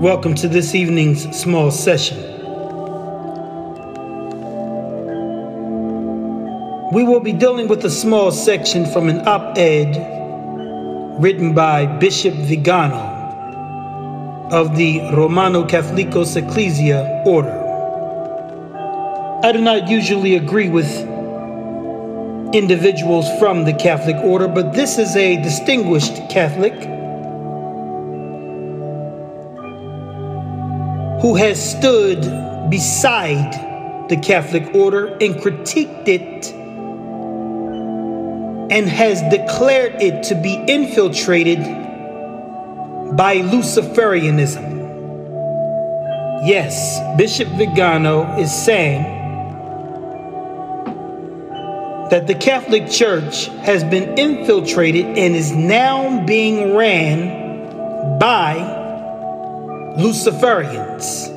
Welcome to this evening's small session. We will be dealing with a small section from an op ed written by Bishop Vigano of the Romano Catholicos Ecclesia order. I do not usually agree with individuals from the Catholic order, but this is a distinguished Catholic who has stood beside the Catholic order and critiqued it and has declared it to be infiltrated by Luciferianism. Yes, Bishop Vigano is saying that the Catholic Church has been infiltrated and is now being ran by Luciferians.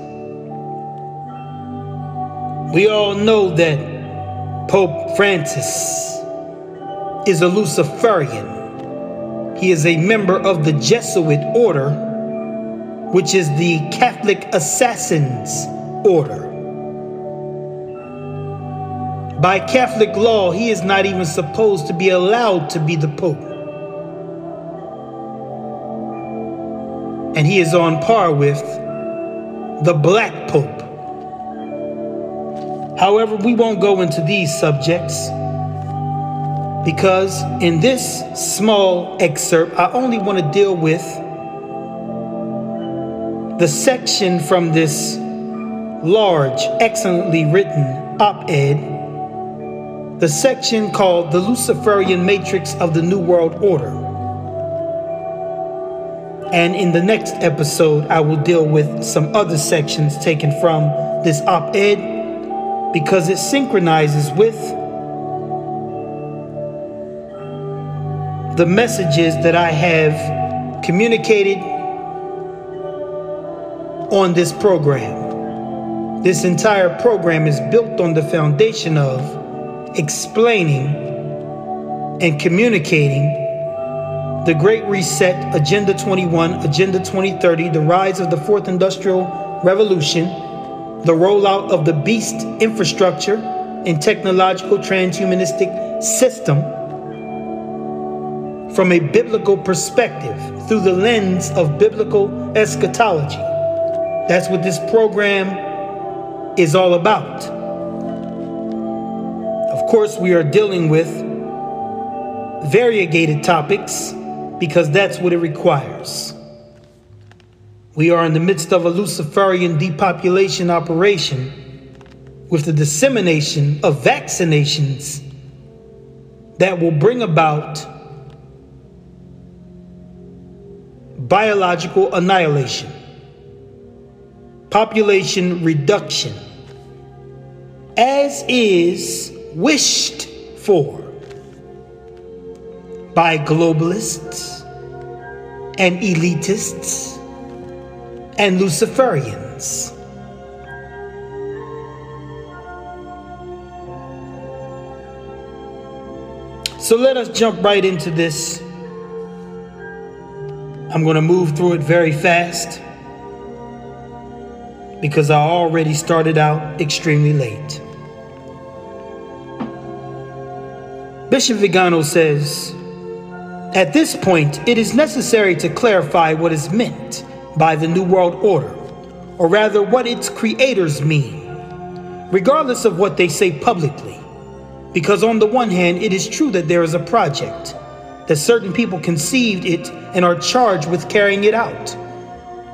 We all know that Pope Francis is a Luciferian. He is a member of the Jesuit order, which is the Catholic Assassins order. By Catholic law, he is not even supposed to be allowed to be the Pope. And he is on par with the Black Pope. However, we won't go into these subjects because in this small excerpt, I only want to deal with the section from this large, excellently written op ed, the section called The Luciferian Matrix of the New World Order. And in the next episode, I will deal with some other sections taken from this op ed because it synchronizes with the messages that I have communicated on this program. This entire program is built on the foundation of explaining and communicating the Great Reset, Agenda 21, Agenda 2030, the rise of the Fourth Industrial Revolution, the rollout of the beast infrastructure and technological transhumanistic system from a biblical perspective through the lens of biblical eschatology. That's what this program is all about. Of course, we are dealing with variegated topics because that's what it requires. We are in the midst of a Luciferian depopulation operation with the dissemination of vaccinations that will bring about biological annihilation, population reduction, as is wished for by globalists and elitists and Luciferians. So let us jump right into this I'm going to move through it very fast because I already started out extremely late. Bishop Vigano says, At this point, it is necessary to clarify what is meant by the New World Order, or rather, what its creators mean, regardless of what they say publicly. Because, on the one hand, it is true that there is a project that certain people conceived it and are charged with carrying it out.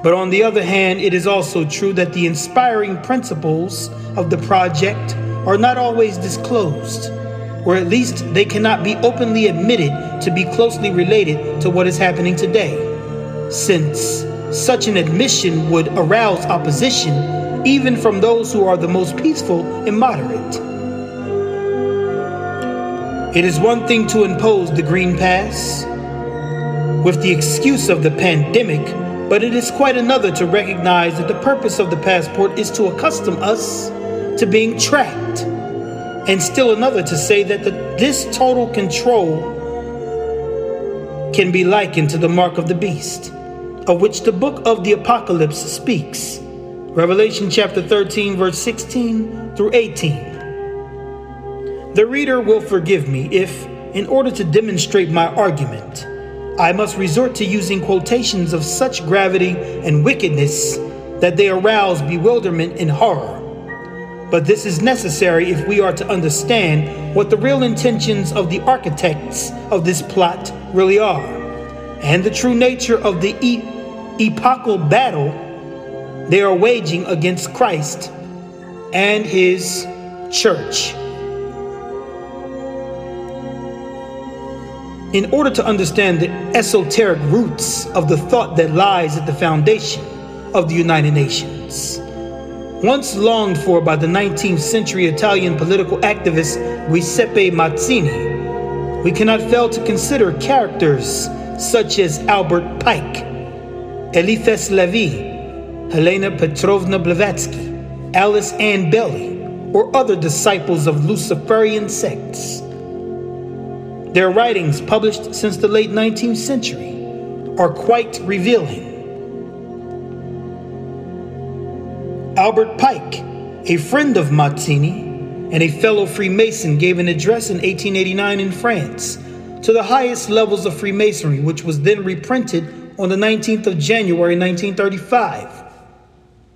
But on the other hand, it is also true that the inspiring principles of the project are not always disclosed, or at least they cannot be openly admitted to be closely related to what is happening today, since such an admission would arouse opposition even from those who are the most peaceful and moderate. It is one thing to impose the Green Pass with the excuse of the pandemic, but it is quite another to recognize that the purpose of the passport is to accustom us to being tracked. And still another to say that the, this total control can be likened to the mark of the beast, of which the book of the Apocalypse speaks. Revelation chapter 13, verse 16 through 18. The reader will forgive me if, in order to demonstrate my argument, I must resort to using quotations of such gravity and wickedness that they arouse bewilderment and horror. But this is necessary if we are to understand what the real intentions of the architects of this plot really are, and the true nature of the e- epochal battle they are waging against Christ and his church. In order to understand the esoteric roots of the thought that lies at the foundation of the United Nations, once longed for by the 19th century Italian political activist Giuseppe Mazzini, we cannot fail to consider characters such as Albert Pike, Eliphas Levi, Helena Petrovna Blavatsky, Alice Ann Bailey, or other disciples of Luciferian sects. Their writings, published since the late 19th century, are quite revealing. Albert Pike, a friend of Mazzini and a fellow Freemason, gave an address in 1889 in France to the highest levels of Freemasonry, which was then reprinted on the 19th of January 1935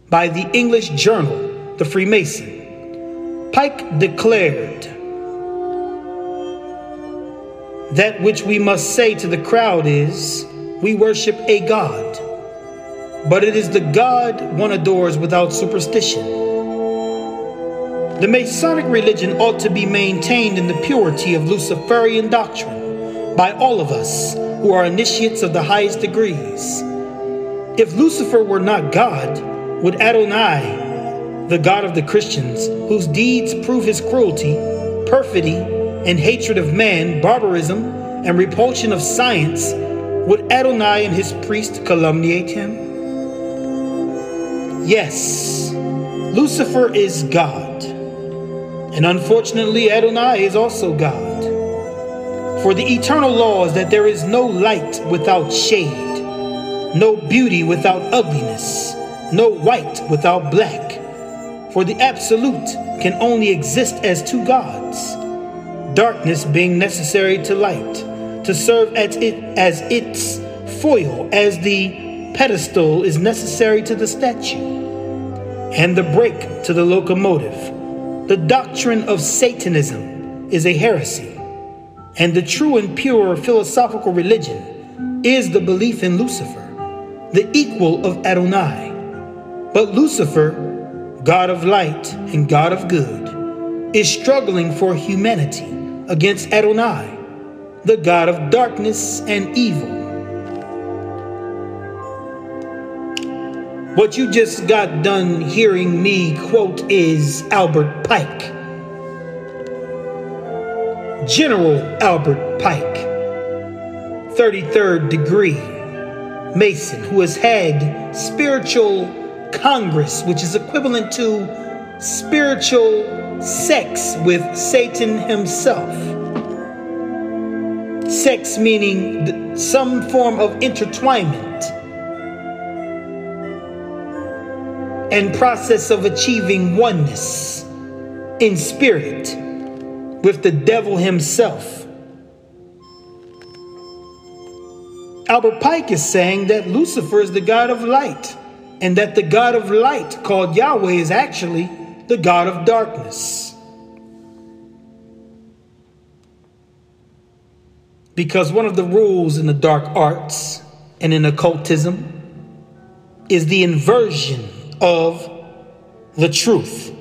by the English journal, The Freemason. Pike declared, That which we must say to the crowd is, We worship a God but it is the God one adores without superstition. The Masonic religion ought to be maintained in the purity of Luciferian doctrine by all of us who are initiates of the highest degrees. If Lucifer were not God, would Adonai, the God of the Christians, whose deeds prove his cruelty, perfidy, and hatred of man, barbarism, and repulsion of science, would Adonai and his priest calumniate him? Yes, Lucifer is God. And unfortunately, Adonai is also God. For the eternal law is that there is no light without shade, no beauty without ugliness, no white without black. For the absolute can only exist as two gods, darkness being necessary to light, to serve as, it, as its foil, as the pedestal is necessary to the statue and the brake to the locomotive. The doctrine of Satanism is a heresy, and the true and pure philosophical religion is the belief in Lucifer, the equal of Adonai. But Lucifer, God of light and God of good, is struggling for humanity against Adonai, the God of darkness and evil. What you just got done hearing me quote is Albert Pike. General Albert Pike, 33rd degree Mason, who has had spiritual congress, which is equivalent to spiritual sex with Satan himself. Sex meaning some form of intertwinement and process of achieving oneness in spirit with the devil himself. Albert Pike is saying that Lucifer is the God of light, and that the God of light, called Yahweh, is actually the God of darkness. Because one of the rules in the dark arts and in occultism is the inversion of the truth.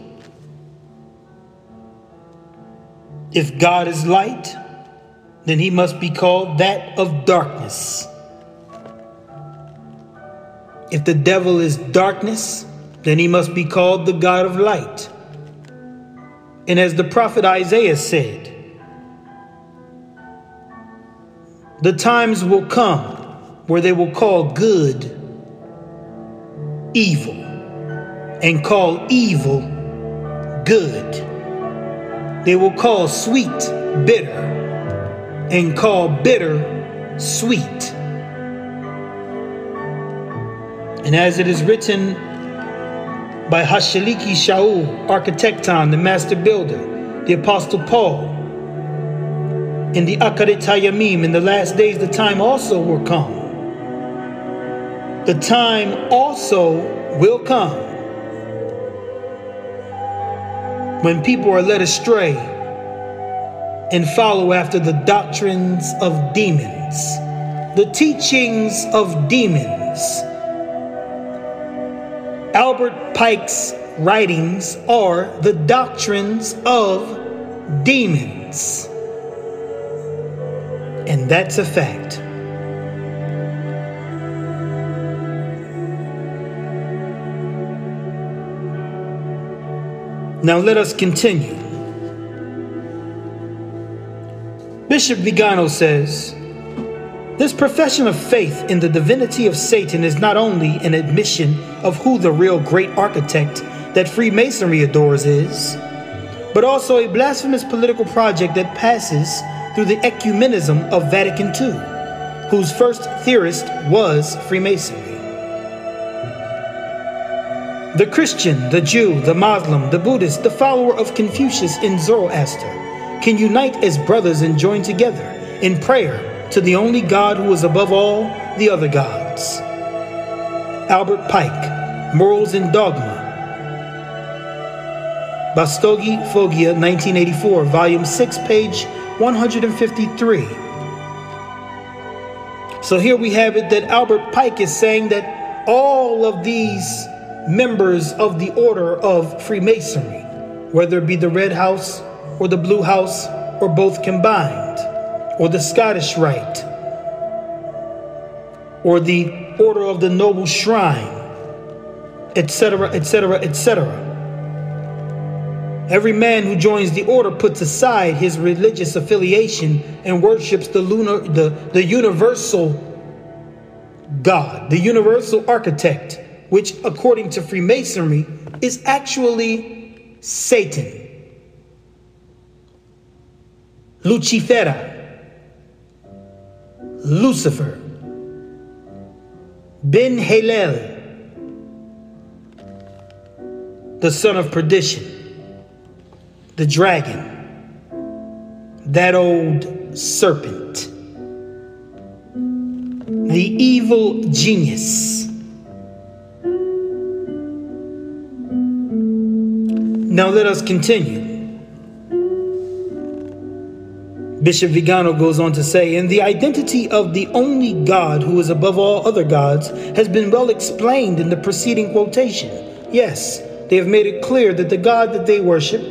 If God is light, then he must be called that of darkness. If the devil is darkness, then he must be called the God of light. And as the prophet Isaiah said, the times will come where they will call good evil and call evil good. They will call sweet bitter and call bitter sweet. And as it is written by Hashaliki Shaul, Architecton, the master builder, the Apostle Paul, in the Akarit Hayamim, in the last days, the time also will come. The time also will come when people are led astray and follow after the doctrines of demons, the teachings of demons. Albert Pike's writings are the doctrines of demons. And that's a fact. Now let us continue. Bishop Vigano says, This profession of faith in the divinity of Satan is not only an admission of who the real great architect that Freemasonry adores is, but also a blasphemous political project that passes through the ecumenism of Vatican II, whose first theorist was Freemasonry. The Christian, the Jew, the Muslim, the Buddhist, the follower of Confucius and Zoroaster can unite as brothers and join together in prayer to the only God who is above all the other gods. Albert Pike, Morals and Dogma. Bastogi Foggia, 1984, Volume 6, page 153. So here we have it that Albert Pike is saying that all of these members of the order of Freemasonry, whether it be the Red House or the Blue House or both combined, or the Scottish Rite, or the Order of the Noble Shrine, etc., etc., etc. Every man who joins the order puts aside his religious affiliation and worships the lunar, the, the universal God, the universal architect which according to Freemasonry is actually Satan. Lucifera, Lucifer, Ben Halel, the son of perdition, the dragon, that old serpent, the evil genius Now let us continue. Bishop Vigano goes on to say, and the identity of the only God who is above all other gods has been well explained in the preceding quotation. Yes, they have made it clear that the God that they worship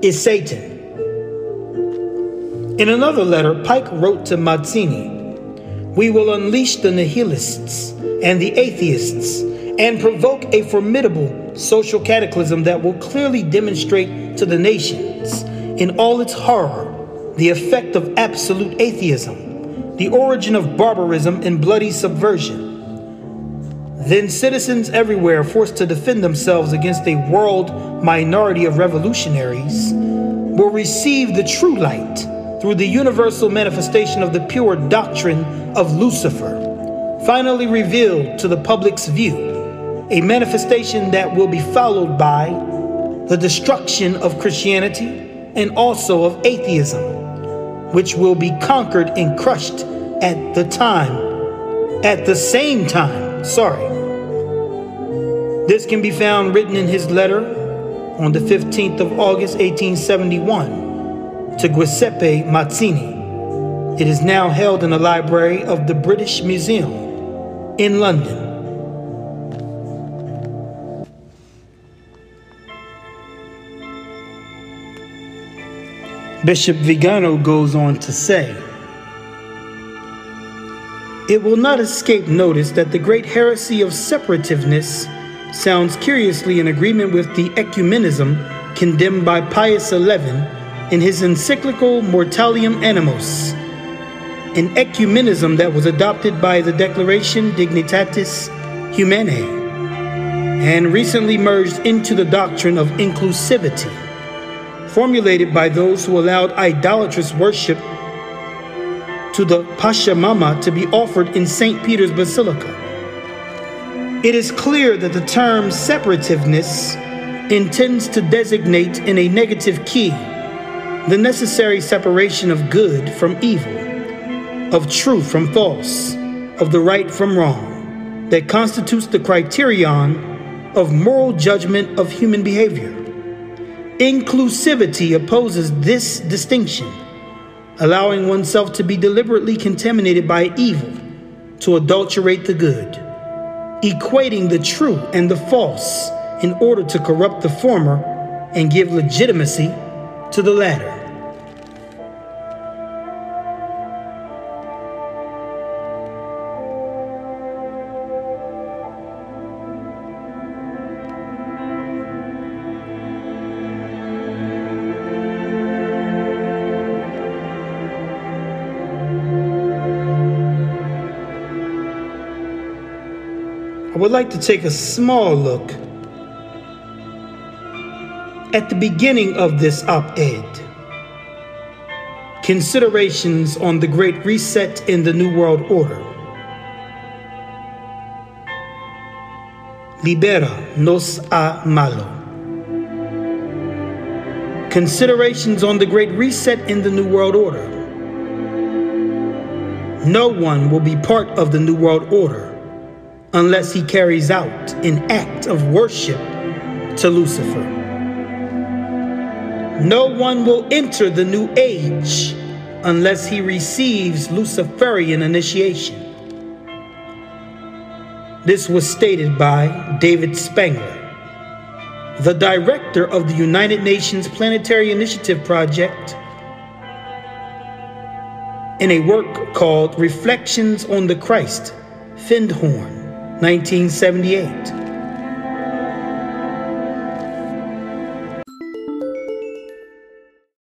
is Satan. In another letter, Pike wrote to Mazzini, We will unleash the nihilists and the atheists and provoke a formidable social cataclysm that will clearly demonstrate to the nations, in all its horror, the effect of absolute atheism, the origin of barbarism and bloody subversion. Then citizens everywhere forced to defend themselves against a world minority of revolutionaries will receive the true light through the universal manifestation of the pure doctrine of Lucifer, finally revealed to the public's view a manifestation that will be followed by the destruction of Christianity and also of atheism, which will be conquered and crushed at the time, at the same time. Sorry. This can be found written in his letter on the 15th of August, 1871, to Giuseppe Mazzini. It is now held in the library of the British Museum in London. Bishop Vigano goes on to say, It will not escape notice that the great heresy of separativeness sounds curiously in agreement with the ecumenism condemned by Pius XI in his encyclical Mortalium Animos, an ecumenism that was adopted by the Declaration Dignitatis Humanae and recently merged into the doctrine of inclusivity formulated by those who allowed idolatrous worship to the Pachamama to be offered in St. Peter's Basilica. It is clear that the term separativeness intends to designate in a negative key the necessary separation of good from evil, of truth from false, of the right from wrong, that constitutes the criterion of moral judgment of human behavior. Inclusivity opposes this distinction, allowing oneself to be deliberately contaminated by evil to adulterate the good, equating the true and the false in order to corrupt the former and give legitimacy to the latter. Like to take a small look at the beginning of this op ed. Considerations on the Great Reset in the New World Order. Libera nos a malo. Considerations on the Great Reset in the New World Order. No one will be part of the New World Order unless he carries out an act of worship to Lucifer. No one will enter the new age unless he receives Luciferian initiation. This was stated by David Spangler, the director of the United Nations Planetary Initiative Project, in a work called Reflections on the Christ, Findhorn. 1978.